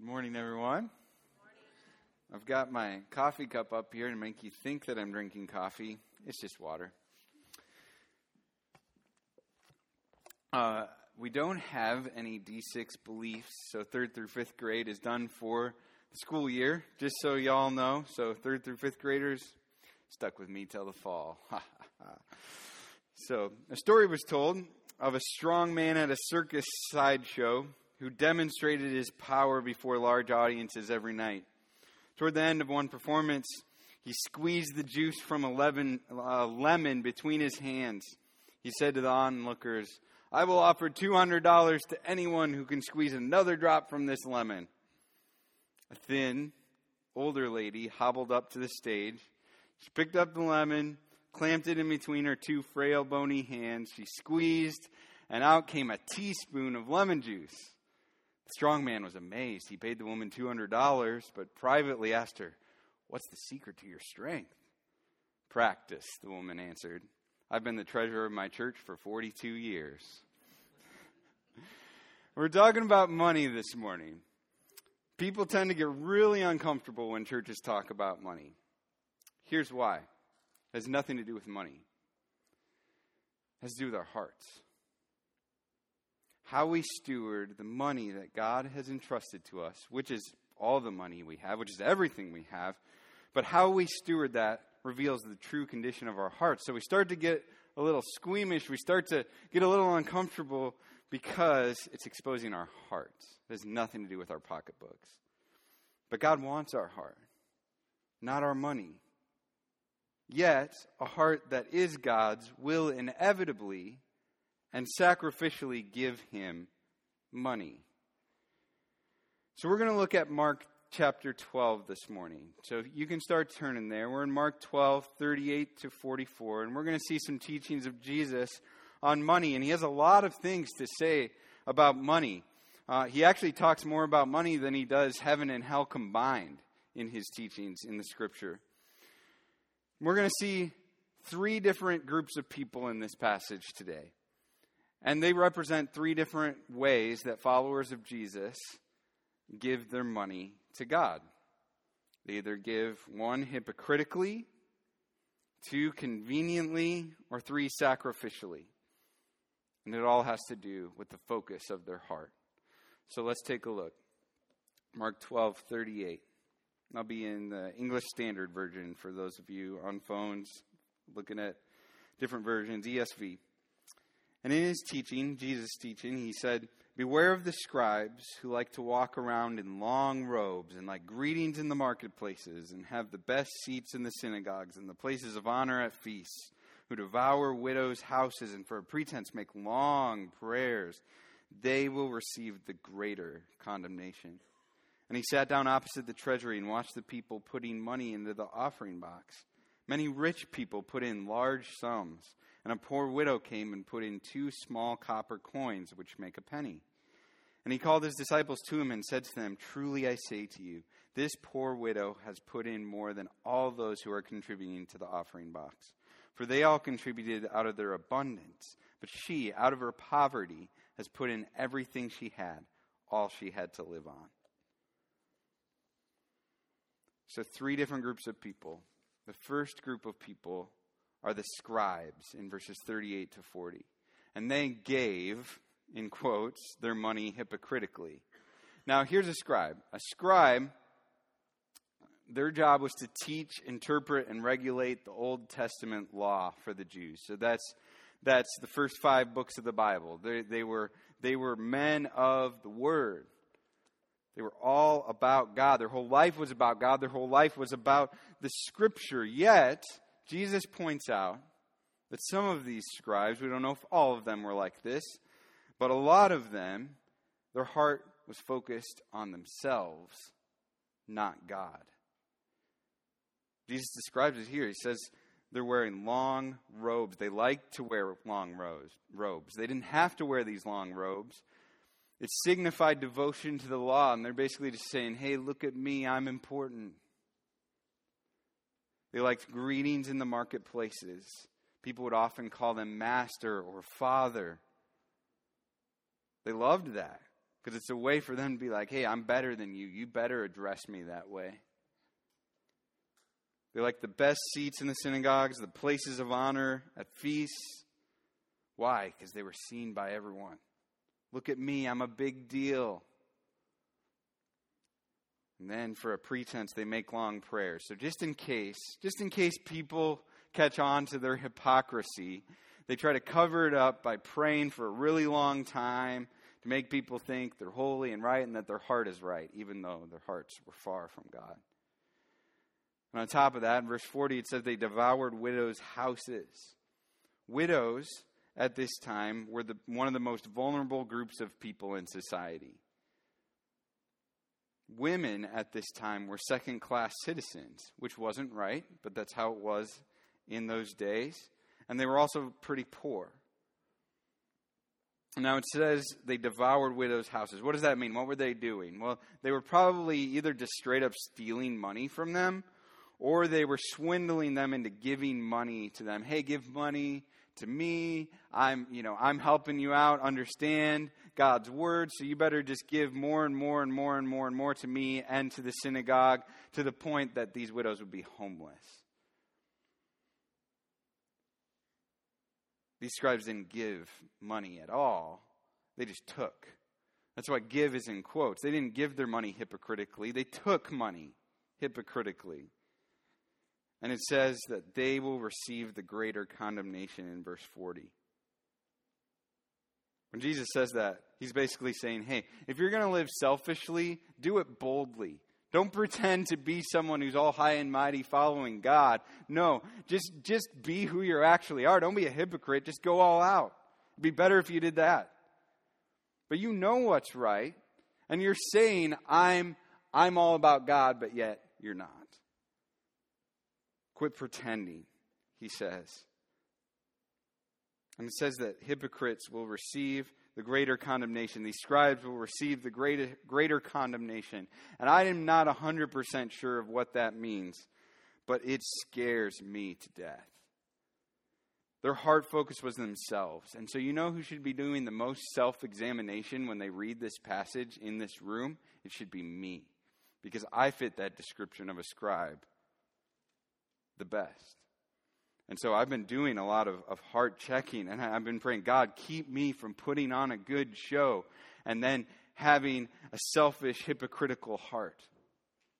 Good morning, everyone. I've got my coffee cup up here to make you think that I'm drinking coffee. It's just water. Uh, we don't have any D6 beliefs, so third through fifth grade is done for the school year, just so y'all know. So, third through fifth graders, stuck with me till the fall. so, a story was told of a strong man at a circus sideshow who demonstrated his power before large audiences every night. Toward the end of one performance, he squeezed the juice from a lemon, uh, lemon between his hands. He said to the onlookers, I will offer $200 to anyone who can squeeze another drop from this lemon. A thin, older lady hobbled up to the stage. She picked up the lemon, clamped it in between her two frail, bony hands. She squeezed, and out came a teaspoon of lemon juice. The strong man was amazed. He paid the woman $200, but privately asked her, What's the secret to your strength? Practice, the woman answered. I've been the treasurer of my church for 42 years. We're talking about money this morning. People tend to get really uncomfortable when churches talk about money. Here's why it has nothing to do with money, it has to do with our hearts how we steward the money that God has entrusted to us, which is all the money we have, which is everything we have, but how we steward that reveals the true condition of our hearts. So we start to get a little squeamish, we start to get a little uncomfortable because it's exposing our hearts. It has nothing to do with our pocketbooks. But God wants our heart, not our money. Yet, a heart that is God's will inevitably and sacrificially give him money. So we're going to look at Mark chapter 12 this morning. So you can start turning there. We're in Mark 12, 38 to 44, and we're going to see some teachings of Jesus on money. And he has a lot of things to say about money. Uh, he actually talks more about money than he does heaven and hell combined in his teachings in the scripture. We're going to see three different groups of people in this passage today. And they represent three different ways that followers of Jesus give their money to God. They either give one hypocritically, two conveniently, or three sacrificially. And it all has to do with the focus of their heart. So let's take a look. Mark 12, 38. I'll be in the English Standard Version for those of you on phones looking at different versions, ESV. And in his teaching, Jesus' teaching, he said, Beware of the scribes who like to walk around in long robes and like greetings in the marketplaces and have the best seats in the synagogues and the places of honor at feasts, who devour widows' houses and for a pretense make long prayers. They will receive the greater condemnation. And he sat down opposite the treasury and watched the people putting money into the offering box. Many rich people put in large sums. And a poor widow came and put in two small copper coins, which make a penny. And he called his disciples to him and said to them, Truly I say to you, this poor widow has put in more than all those who are contributing to the offering box. For they all contributed out of their abundance, but she, out of her poverty, has put in everything she had, all she had to live on. So, three different groups of people. The first group of people are the scribes in verses 38 to 40. And they gave, in quotes, their money hypocritically. Now, here's a scribe. A scribe, their job was to teach, interpret, and regulate the Old Testament law for the Jews. So that's, that's the first five books of the Bible. They, they, were, they were men of the Word. They were all about God. Their whole life was about God. Their whole life was about the Scripture. Yet, Jesus points out that some of these scribes, we don't know if all of them were like this, but a lot of them, their heart was focused on themselves, not God. Jesus describes it here. He says they're wearing long robes. They like to wear long robes. They didn't have to wear these long robes. It signified devotion to the law, and they're basically just saying, hey, look at me, I'm important. They liked greetings in the marketplaces. People would often call them master or father. They loved that. Because it's a way for them to be like, hey, I'm better than you. You better address me that way. They like the best seats in the synagogues, the places of honor at feasts. Why? Because they were seen by everyone. Look at me, I'm a big deal. And then for a pretense, they make long prayers. So just in case, just in case people catch on to their hypocrisy, they try to cover it up by praying for a really long time to make people think they're holy and right and that their heart is right, even though their hearts were far from God. And on top of that, in verse 40, it says they devoured widows' houses. Widows at this time were the, one of the most vulnerable groups of people in society. Women at this time were second class citizens, which wasn't right, but that's how it was in those days. And they were also pretty poor. Now it says they devoured widows' houses. What does that mean? What were they doing? Well, they were probably either just straight up stealing money from them or they were swindling them into giving money to them. Hey, give money to me. I'm, you know, I'm helping you out understand God's word, so you better just give more and more and more and more and more to me and to the synagogue to the point that these widows would be homeless. These scribes didn't give money at all, they just took. That's why give is in quotes. They didn't give their money hypocritically, they took money hypocritically. And it says that they will receive the greater condemnation in verse 40. When Jesus says that, he's basically saying, hey, if you're going to live selfishly, do it boldly. Don't pretend to be someone who's all high and mighty following God. No, just, just be who you actually are. Don't be a hypocrite. Just go all out. It'd be better if you did that. But you know what's right, and you're saying, I'm, I'm all about God, but yet you're not. Quit pretending, he says. And it says that hypocrites will receive the greater condemnation. These scribes will receive the greater, greater condemnation. And I am not 100% sure of what that means, but it scares me to death. Their heart focus was themselves. And so, you know who should be doing the most self examination when they read this passage in this room? It should be me, because I fit that description of a scribe the best. And so I've been doing a lot of, of heart checking, and I've been praying, God, keep me from putting on a good show and then having a selfish, hypocritical heart.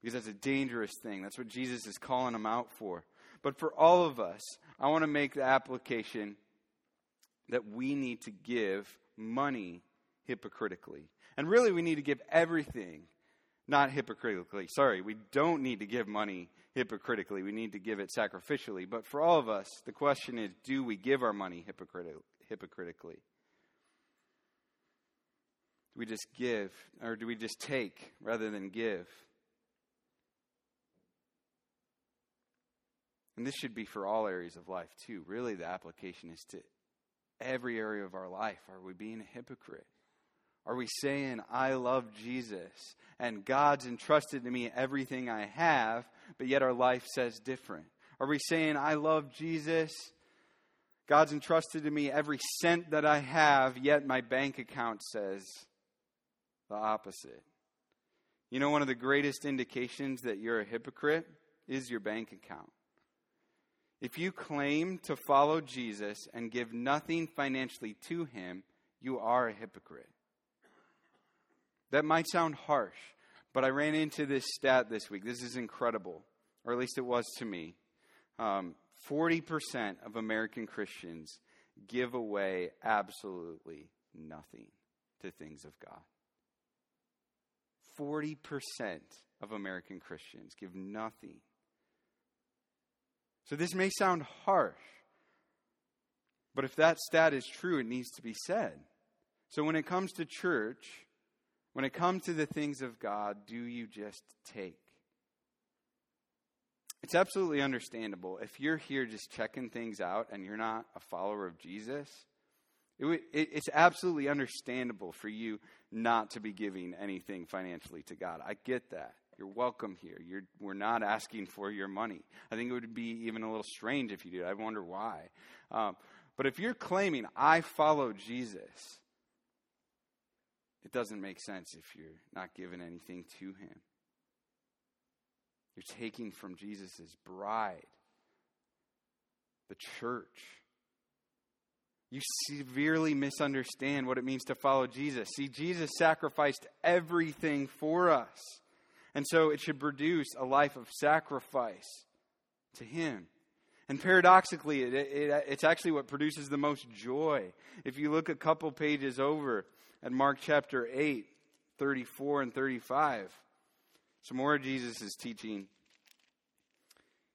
Because that's a dangerous thing. That's what Jesus is calling them out for. But for all of us, I want to make the application that we need to give money hypocritically. And really, we need to give everything not hypocritically. Sorry, we don't need to give money hypocritically. We need to give it sacrificially. But for all of us, the question is do we give our money hypocritically? Do we just give, or do we just take rather than give? And this should be for all areas of life, too. Really, the application is to every area of our life. Are we being a hypocrite? Are we saying, I love Jesus and God's entrusted to me everything I have, but yet our life says different? Are we saying, I love Jesus? God's entrusted to me every cent that I have, yet my bank account says the opposite. You know, one of the greatest indications that you're a hypocrite is your bank account. If you claim to follow Jesus and give nothing financially to him, you are a hypocrite. That might sound harsh, but I ran into this stat this week. This is incredible, or at least it was to me. Um, 40% of American Christians give away absolutely nothing to things of God. 40% of American Christians give nothing. So this may sound harsh, but if that stat is true, it needs to be said. So when it comes to church, when it comes to the things of God, do you just take? It's absolutely understandable. If you're here just checking things out and you're not a follower of Jesus, it, it, it's absolutely understandable for you not to be giving anything financially to God. I get that. You're welcome here. You're, we're not asking for your money. I think it would be even a little strange if you did. I wonder why. Um, but if you're claiming, I follow Jesus, it doesn't make sense if you're not giving anything to Him. You're taking from Jesus' bride, the church. You severely misunderstand what it means to follow Jesus. See, Jesus sacrificed everything for us. And so it should produce a life of sacrifice to Him. And paradoxically, it, it, it's actually what produces the most joy. If you look a couple pages over at Mark chapter 8, 34 and 35, some more of Jesus' teaching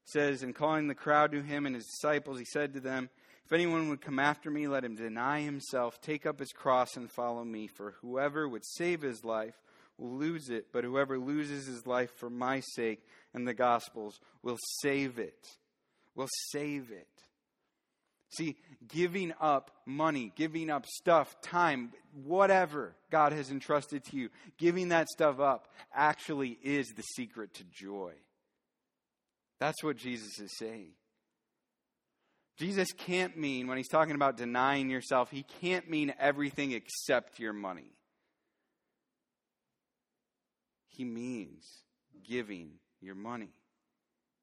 says, And calling the crowd to him and his disciples, he said to them, If anyone would come after me, let him deny himself, take up his cross, and follow me. For whoever would save his life will lose it, but whoever loses his life for my sake and the gospel's will save it will save it. See, giving up money, giving up stuff, time, whatever God has entrusted to you, giving that stuff up actually is the secret to joy. That's what Jesus is saying. Jesus can't mean, when he's talking about denying yourself, he can't mean everything except your money. He means giving your money.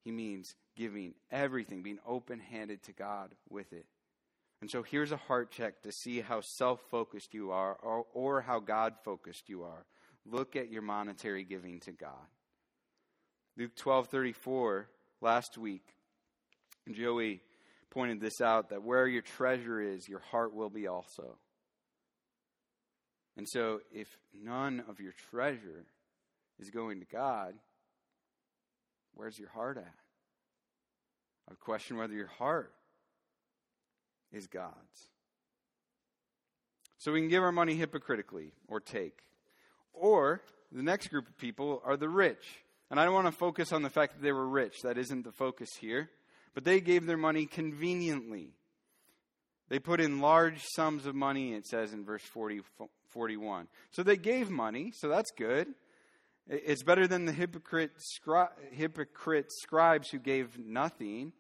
He means giving everything, being open handed to God with it. And so here's a heart check to see how self focused you are or, or how God focused you are. Look at your monetary giving to God. Luke 12 34, last week, Joey pointed this out that where your treasure is, your heart will be also. And so if none of your treasure is going to God, where's your heart at? I question whether your heart is God's. So we can give our money hypocritically or take. Or the next group of people are the rich. And I don't want to focus on the fact that they were rich. That isn't the focus here. But they gave their money conveniently. They put in large sums of money, it says in verse 40, 41. So they gave money, so that's good. It's better than the hypocrite, scri- hypocrite scribes who gave nothing.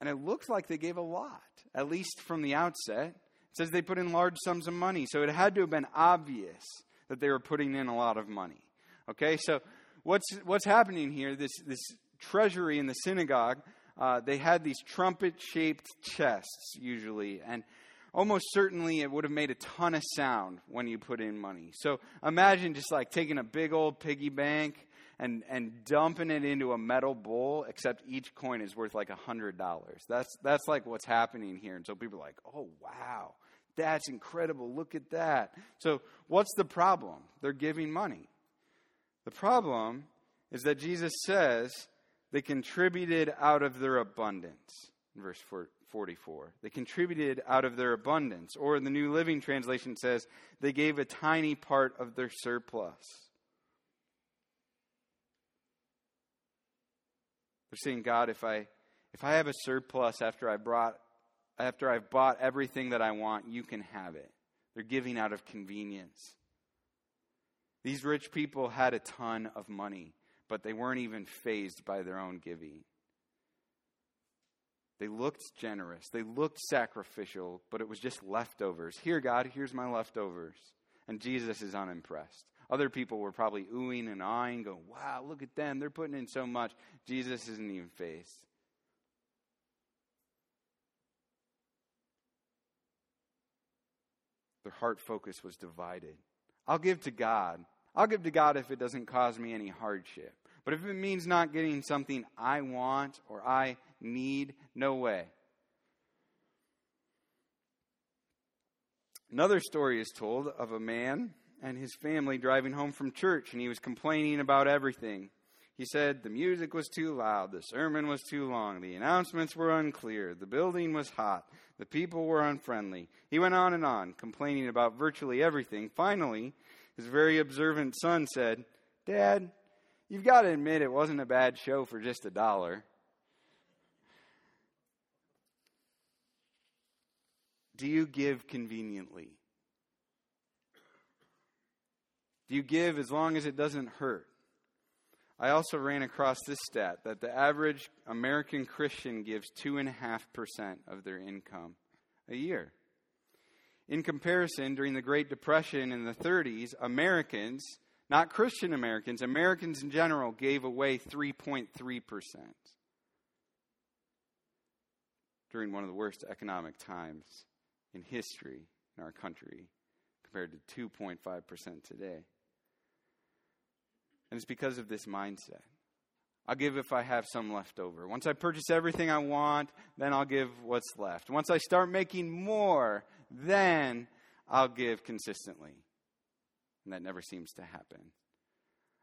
And it looks like they gave a lot, at least from the outset. It says they put in large sums of money, so it had to have been obvious that they were putting in a lot of money. Okay, so what's, what's happening here? This, this treasury in the synagogue, uh, they had these trumpet shaped chests usually, and almost certainly it would have made a ton of sound when you put in money. So imagine just like taking a big old piggy bank and, and dumping it into a metal bowl, except each coin is worth like a $100. That's, that's like what's happening here. And so people are like, oh, wow, that's incredible. Look at that. So what's the problem? They're giving money. The problem is that Jesus says they contributed out of their abundance. Verse 44. They contributed out of their abundance. Or the New Living Translation says they gave a tiny part of their surplus. They're saying, God, if I if I have a surplus after I brought after I've bought everything that I want, you can have it. They're giving out of convenience. These rich people had a ton of money, but they weren't even fazed by their own giving. They looked generous. They looked sacrificial, but it was just leftovers. Here, God, here's my leftovers. And Jesus is unimpressed. Other people were probably oohing and eyeing, going, wow, look at them. They're putting in so much. Jesus isn't even faced. Their heart focus was divided. I'll give to God. I'll give to God if it doesn't cause me any hardship. But if it means not getting something I want or I need, no way. Another story is told of a man and his family driving home from church, and he was complaining about everything. He said the music was too loud, the sermon was too long, the announcements were unclear, the building was hot, the people were unfriendly. He went on and on, complaining about virtually everything. Finally, his very observant son said, Dad, you've got to admit it wasn't a bad show for just a dollar. Do you give conveniently? Do you give as long as it doesn't hurt? I also ran across this stat that the average American Christian gives 2.5% of their income a year. In comparison, during the Great Depression in the 30s, Americans, not Christian Americans, Americans in general, gave away 3.3% during one of the worst economic times in history in our country compared to 2.5% today. And it's because of this mindset. I'll give if I have some left over. Once I purchase everything I want, then I'll give what's left. Once I start making more, then I'll give consistently. And that never seems to happen.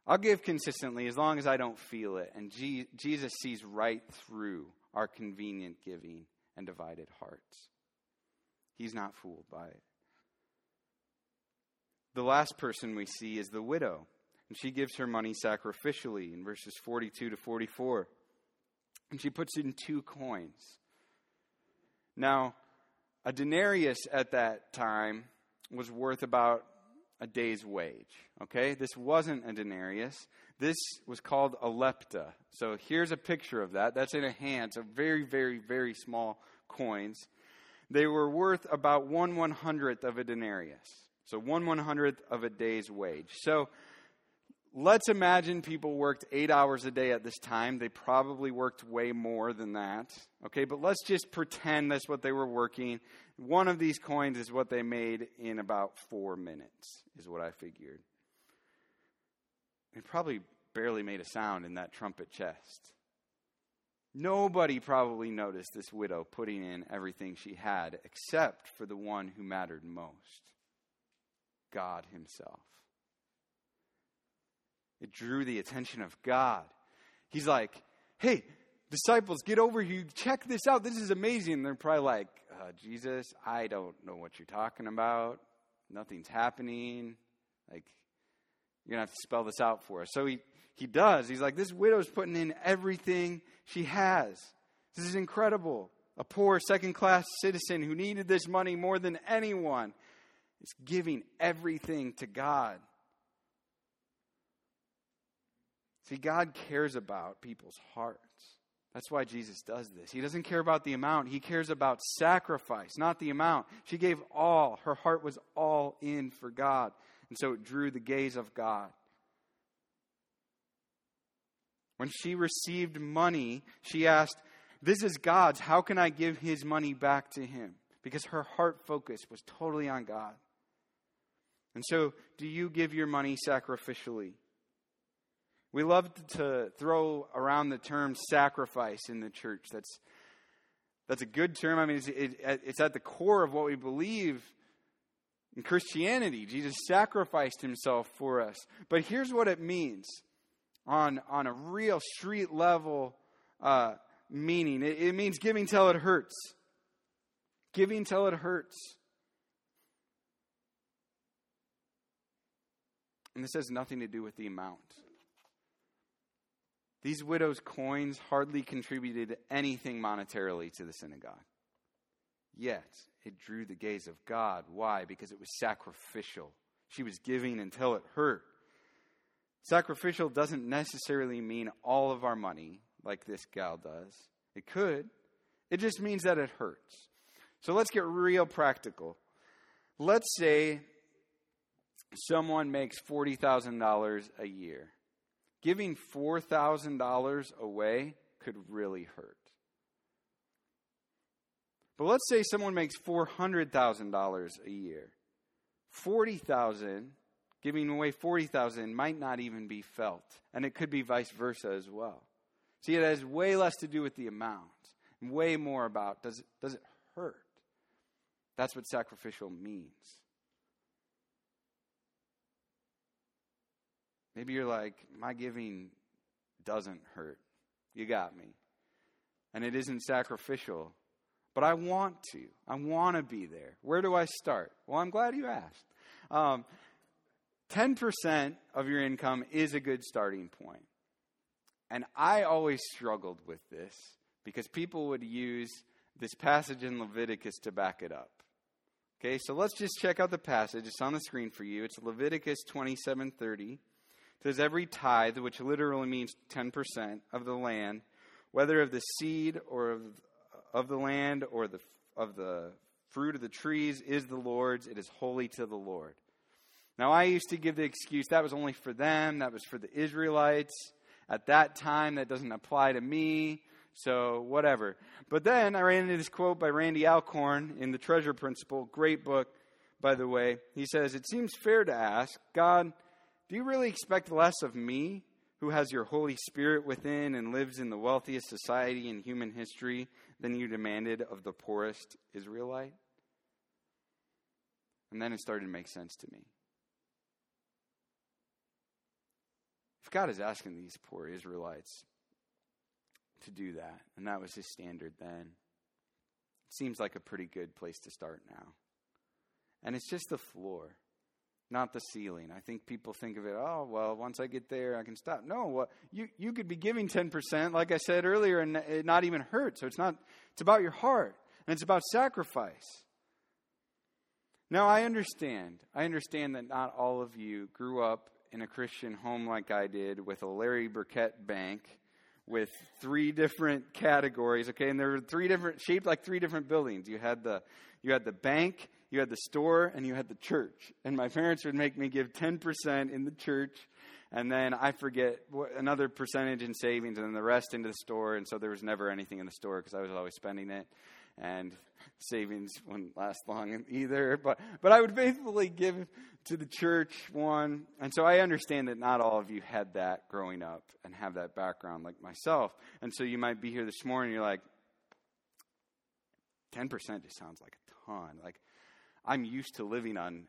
I'll give consistently as long as I don't feel it. And Jesus sees right through our convenient giving and divided hearts. He's not fooled by it. The last person we see is the widow, and she gives her money sacrificially in verses 42 to 44. And she puts in two coins. Now, a denarius at that time was worth about a day's wage. Okay? This wasn't a denarius. This was called a lepta. So here's a picture of that. That's in a hand. So very, very, very small coins. They were worth about one one hundredth of a denarius. So one one hundredth of a day's wage. So let's imagine people worked eight hours a day at this time. They probably worked way more than that. Okay, but let's just pretend that's what they were working. One of these coins is what they made in about four minutes, is what I figured. It probably barely made a sound in that trumpet chest. Nobody probably noticed this widow putting in everything she had, except for the one who mattered most God Himself. It drew the attention of God. He's like, hey, disciples, get over here. Check this out. This is amazing. They're probably like, uh, Jesus, I don't know what you're talking about. Nothing's happening. Like, you're going to have to spell this out for us. So he, he does. He's like, this widow's putting in everything she has. This is incredible. A poor second class citizen who needed this money more than anyone is giving everything to God. See, God cares about people's hearts. That's why Jesus does this. He doesn't care about the amount, He cares about sacrifice, not the amount. She gave all, her heart was all in for God. And so it drew the gaze of God. When she received money, she asked, This is God's. How can I give his money back to him? Because her heart focus was totally on God. And so, do you give your money sacrificially? We love to throw around the term sacrifice in the church. That's, that's a good term. I mean, it's, it, it's at the core of what we believe in Christianity. Jesus sacrificed himself for us. But here's what it means on, on a real street level uh, meaning it, it means giving till it hurts. Giving till it hurts. And this has nothing to do with the amount. These widows' coins hardly contributed anything monetarily to the synagogue. Yet, it drew the gaze of God. Why? Because it was sacrificial. She was giving until it hurt. Sacrificial doesn't necessarily mean all of our money, like this gal does. It could. It just means that it hurts. So let's get real practical. Let's say someone makes $40,000 a year giving $4,000 away could really hurt. But let's say someone makes $400,000 a year. 40,000 giving away 40,000 might not even be felt, and it could be vice versa as well. See, it has way less to do with the amount, and way more about does it, does it hurt? That's what sacrificial means. Maybe you're like, my giving doesn't hurt. You got me. And it isn't sacrificial. But I want to. I want to be there. Where do I start? Well, I'm glad you asked. Um, 10% of your income is a good starting point. And I always struggled with this because people would use this passage in Leviticus to back it up. Okay, so let's just check out the passage. It's on the screen for you. It's Leviticus 27:30 says every tithe, which literally means 10% of the land, whether of the seed or of, of the land or the, of the fruit of the trees is the Lord's. It is holy to the Lord. Now, I used to give the excuse that was only for them, that was for the Israelites. At that time, that doesn't apply to me, so whatever. But then I ran into this quote by Randy Alcorn in The Treasure Principle, great book, by the way. He says, It seems fair to ask, God, do you really expect less of me, who has your Holy Spirit within and lives in the wealthiest society in human history, than you demanded of the poorest Israelite? And then it started to make sense to me. If God is asking these poor Israelites to do that, and that was his standard then, it seems like a pretty good place to start now. And it's just the floor, not the ceiling. I think people think of it, oh, well, once I get there, I can stop. No, well, you, you could be giving 10%, like I said earlier, and it not even hurt. So it's not, it's about your heart, and it's about sacrifice. Now, I understand. I understand that not all of you grew up in a Christian home like I did with a Larry Burkett bank with three different categories, okay? And there were three different shaped like three different buildings. You had the you had the bank, you had the store, and you had the church. And my parents would make me give 10% in the church, and then I forget what, another percentage in savings, and then the rest into the store. And so there was never anything in the store because I was always spending it. And savings wouldn't last long either. But, but I would faithfully give to the church one. And so I understand that not all of you had that growing up and have that background like myself. And so you might be here this morning, you're like, 10% just sounds like a ton. Like, I'm used to living on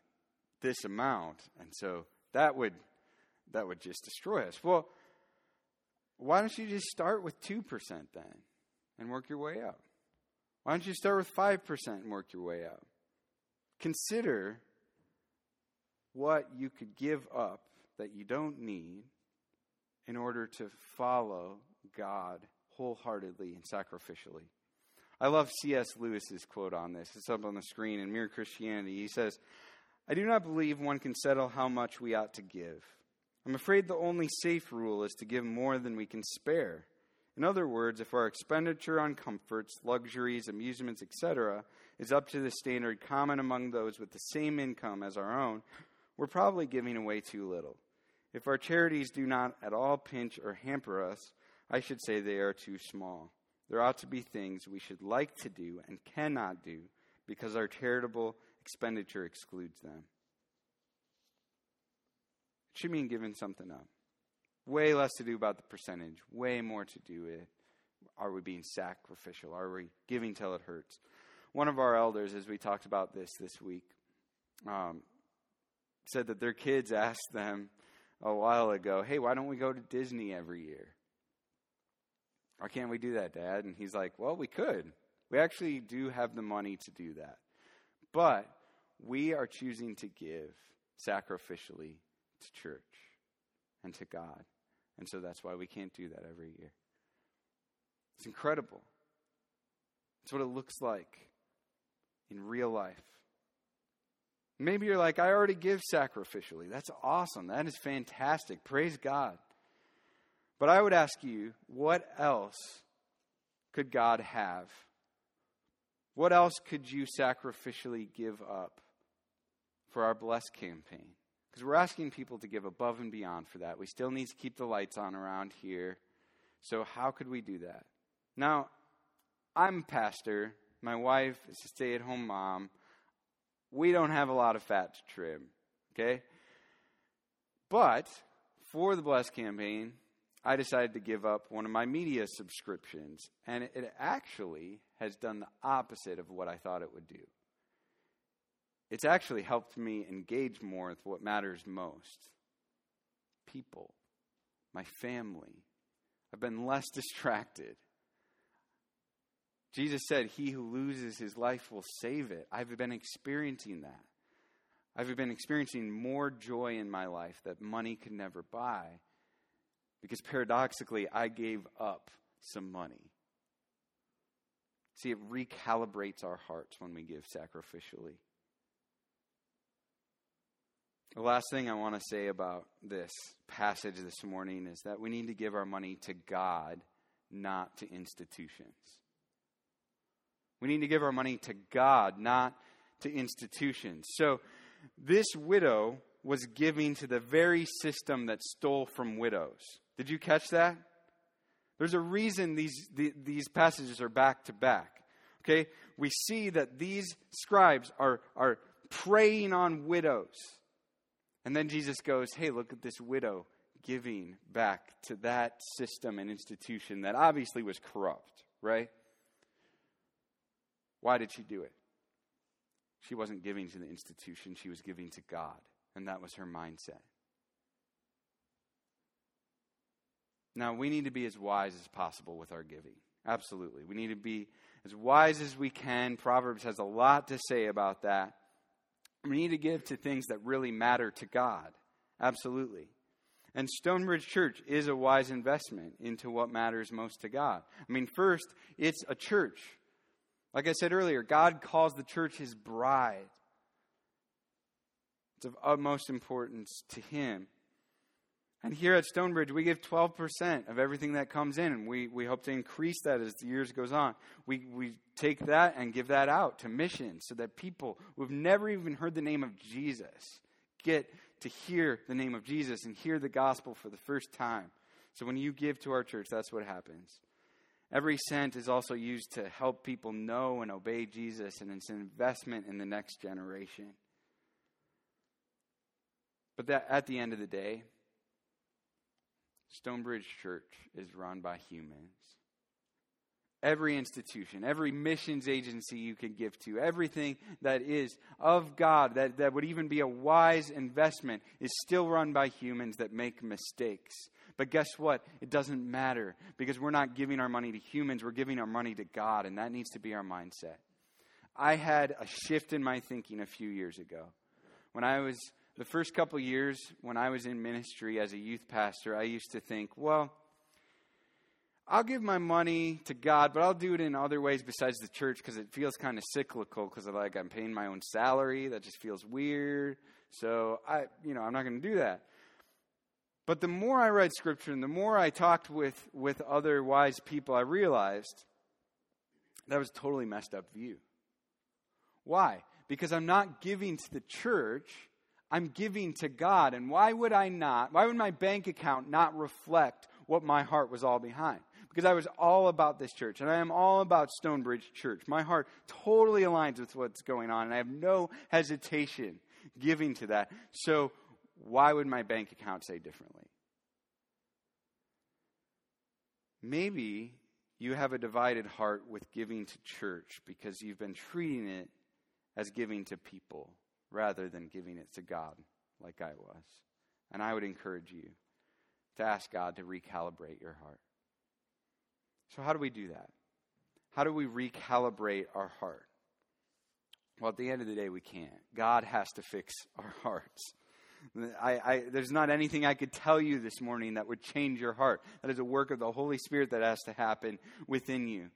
this amount. And so that would that would just destroy us. Well, why don't you just start with 2% then and work your way up? Why don't you start with 5% and work your way up? Consider what you could give up that you don't need in order to follow God wholeheartedly and sacrificially. I love C.S. Lewis's quote on this. It's up on the screen in Mere Christianity. He says, I do not believe one can settle how much we ought to give. I'm afraid the only safe rule is to give more than we can spare. In other words, if our expenditure on comforts, luxuries, amusements, etc., is up to the standard common among those with the same income as our own, we're probably giving away too little. If our charities do not at all pinch or hamper us, I should say they are too small. There ought to be things we should like to do and cannot do because our charitable expenditure excludes them. It should mean giving something up. Way less to do about the percentage, way more to do with are we being sacrificial? Are we giving till it hurts? One of our elders, as we talked about this this week, um, said that their kids asked them a while ago, Hey, why don't we go to Disney every year? Why can't we do that, Dad? And he's like, Well, we could. We actually do have the money to do that. But we are choosing to give sacrificially to church and to God. And so that's why we can't do that every year. It's incredible. It's what it looks like in real life. Maybe you're like, I already give sacrificially. That's awesome. That is fantastic. Praise God. But I would ask you, what else could God have? What else could you sacrificially give up for our Bless campaign? Because we're asking people to give above and beyond for that. We still need to keep the lights on around here. So, how could we do that? Now, I'm a pastor. My wife is a stay at home mom. We don't have a lot of fat to trim, okay? But for the Bless campaign, I decided to give up one of my media subscriptions. And it actually has done the opposite of what I thought it would do it's actually helped me engage more with what matters most people, my family. I've been less distracted. Jesus said, He who loses his life will save it. I've been experiencing that. I've been experiencing more joy in my life that money could never buy because paradoxically, I gave up some money. See, it recalibrates our hearts when we give sacrificially. The last thing I want to say about this passage this morning is that we need to give our money to God, not to institutions. We need to give our money to God, not to institutions. So this widow was giving to the very system that stole from widows. Did you catch that? There's a reason these, the, these passages are back to back. Okay? We see that these scribes are, are preying on widows. And then Jesus goes, Hey, look at this widow giving back to that system and institution that obviously was corrupt, right? Why did she do it? She wasn't giving to the institution, she was giving to God. And that was her mindset. Now, we need to be as wise as possible with our giving. Absolutely. We need to be as wise as we can. Proverbs has a lot to say about that. We need to give to things that really matter to God. Absolutely. And Stonebridge Church is a wise investment into what matters most to God. I mean, first, it's a church. Like I said earlier, God calls the church his bride. It's of utmost importance to him. And here at Stonebridge, we give 12% of everything that comes in, and we, we hope to increase that as the years goes on. We, we take that and give that out to missions so that people who've never even heard the name of Jesus get to hear the name of Jesus and hear the gospel for the first time. So when you give to our church, that's what happens. Every cent is also used to help people know and obey Jesus, and it's an investment in the next generation. But that, at the end of the day, Stonebridge Church is run by humans. Every institution, every missions agency you can give to, everything that is of God, that, that would even be a wise investment, is still run by humans that make mistakes. But guess what? It doesn't matter because we're not giving our money to humans, we're giving our money to God, and that needs to be our mindset. I had a shift in my thinking a few years ago. When I was the first couple years when I was in ministry as a youth pastor, I used to think, well, I'll give my money to God, but I'll do it in other ways besides the church because it feels kind of cyclical because like I'm paying my own salary. That just feels weird. So I, you know, I'm not going to do that. But the more I read scripture and the more I talked with, with other wise people, I realized that was a totally messed up view. Why? Because I'm not giving to the church I'm giving to God. And why would I not? Why would my bank account not reflect what my heart was all behind? Because I was all about this church, and I am all about Stonebridge Church. My heart totally aligns with what's going on, and I have no hesitation giving to that. So, why would my bank account say differently? Maybe you have a divided heart with giving to church because you've been treating it as giving to people rather than giving it to God like I was. And I would encourage you to ask God to recalibrate your heart. So, how do we do that? How do we recalibrate our heart? Well, at the end of the day, we can't. God has to fix our hearts. I, I, there's not anything I could tell you this morning that would change your heart. That is a work of the Holy Spirit that has to happen within you.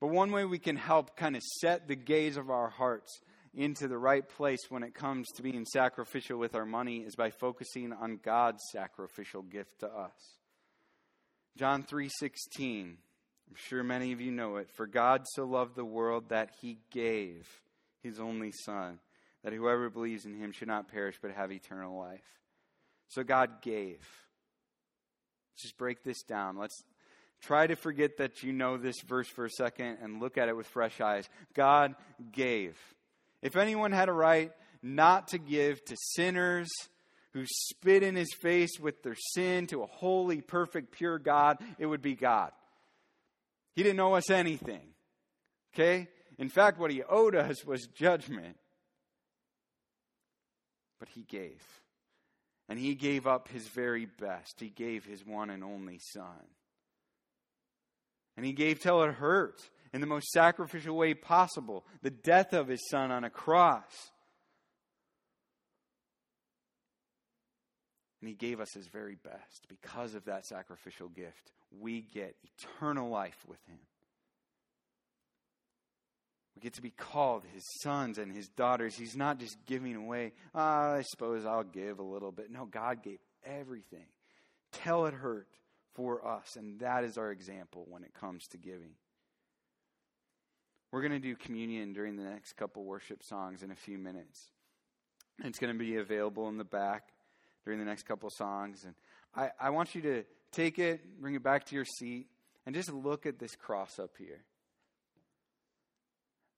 But one way we can help kind of set the gaze of our hearts into the right place when it comes to being sacrificial with our money is by focusing on God's sacrificial gift to us. John 3:16 I'm sure many of you know it for God so loved the world that he gave his only son that whoever believes in him should not perish but have eternal life. So God gave. Let's just break this down. Let's try to forget that you know this verse for a second and look at it with fresh eyes. God gave. If anyone had a right not to give to sinners who spit in his face with their sin to a holy, perfect, pure God, it would be God. He didn't owe us anything. Okay? In fact, what he owed us was judgment. But he gave. And he gave up his very best. He gave his one and only son. And he gave till it hurt in the most sacrificial way possible the death of his son on a cross. And he gave us his very best. Because of that sacrificial gift, we get eternal life with him. We get to be called his sons and his daughters. He's not just giving away, oh, I suppose I'll give a little bit. No, God gave everything. Tell it hurt for us. And that is our example when it comes to giving. We're going to do communion during the next couple worship songs in a few minutes. It's going to be available in the back during the next couple songs. And I, I want you to take it, bring it back to your seat, and just look at this cross up here.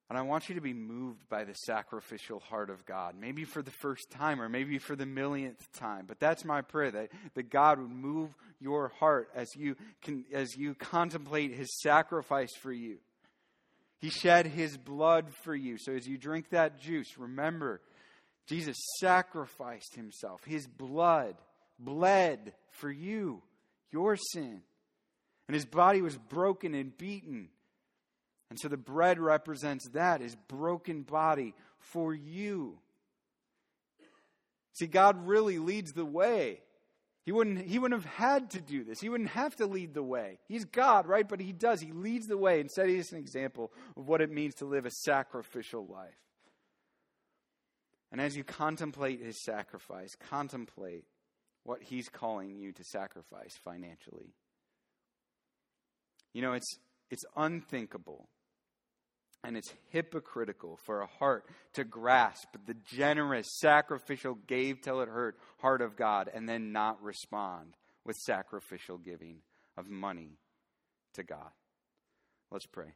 And I want you to be moved by the sacrificial heart of God, maybe for the first time or maybe for the millionth time. But that's my prayer that, that God would move your heart as you, can, as you contemplate his sacrifice for you. He shed his blood for you. So as you drink that juice, remember, Jesus sacrificed himself. His blood bled for you, your sin. And his body was broken and beaten and so the bread represents that, his broken body for you. See, God really leads the way. He wouldn't, he wouldn't have had to do this. He wouldn't have to lead the way. He's God, right? But he does. He leads the way Instead, he's an example of what it means to live a sacrificial life. And as you contemplate his sacrifice, contemplate what he's calling you to sacrifice financially. You know, it's, it's unthinkable and it's hypocritical for a heart to grasp the generous, sacrificial, gave till it hurt heart of God and then not respond with sacrificial giving of money to God. Let's pray.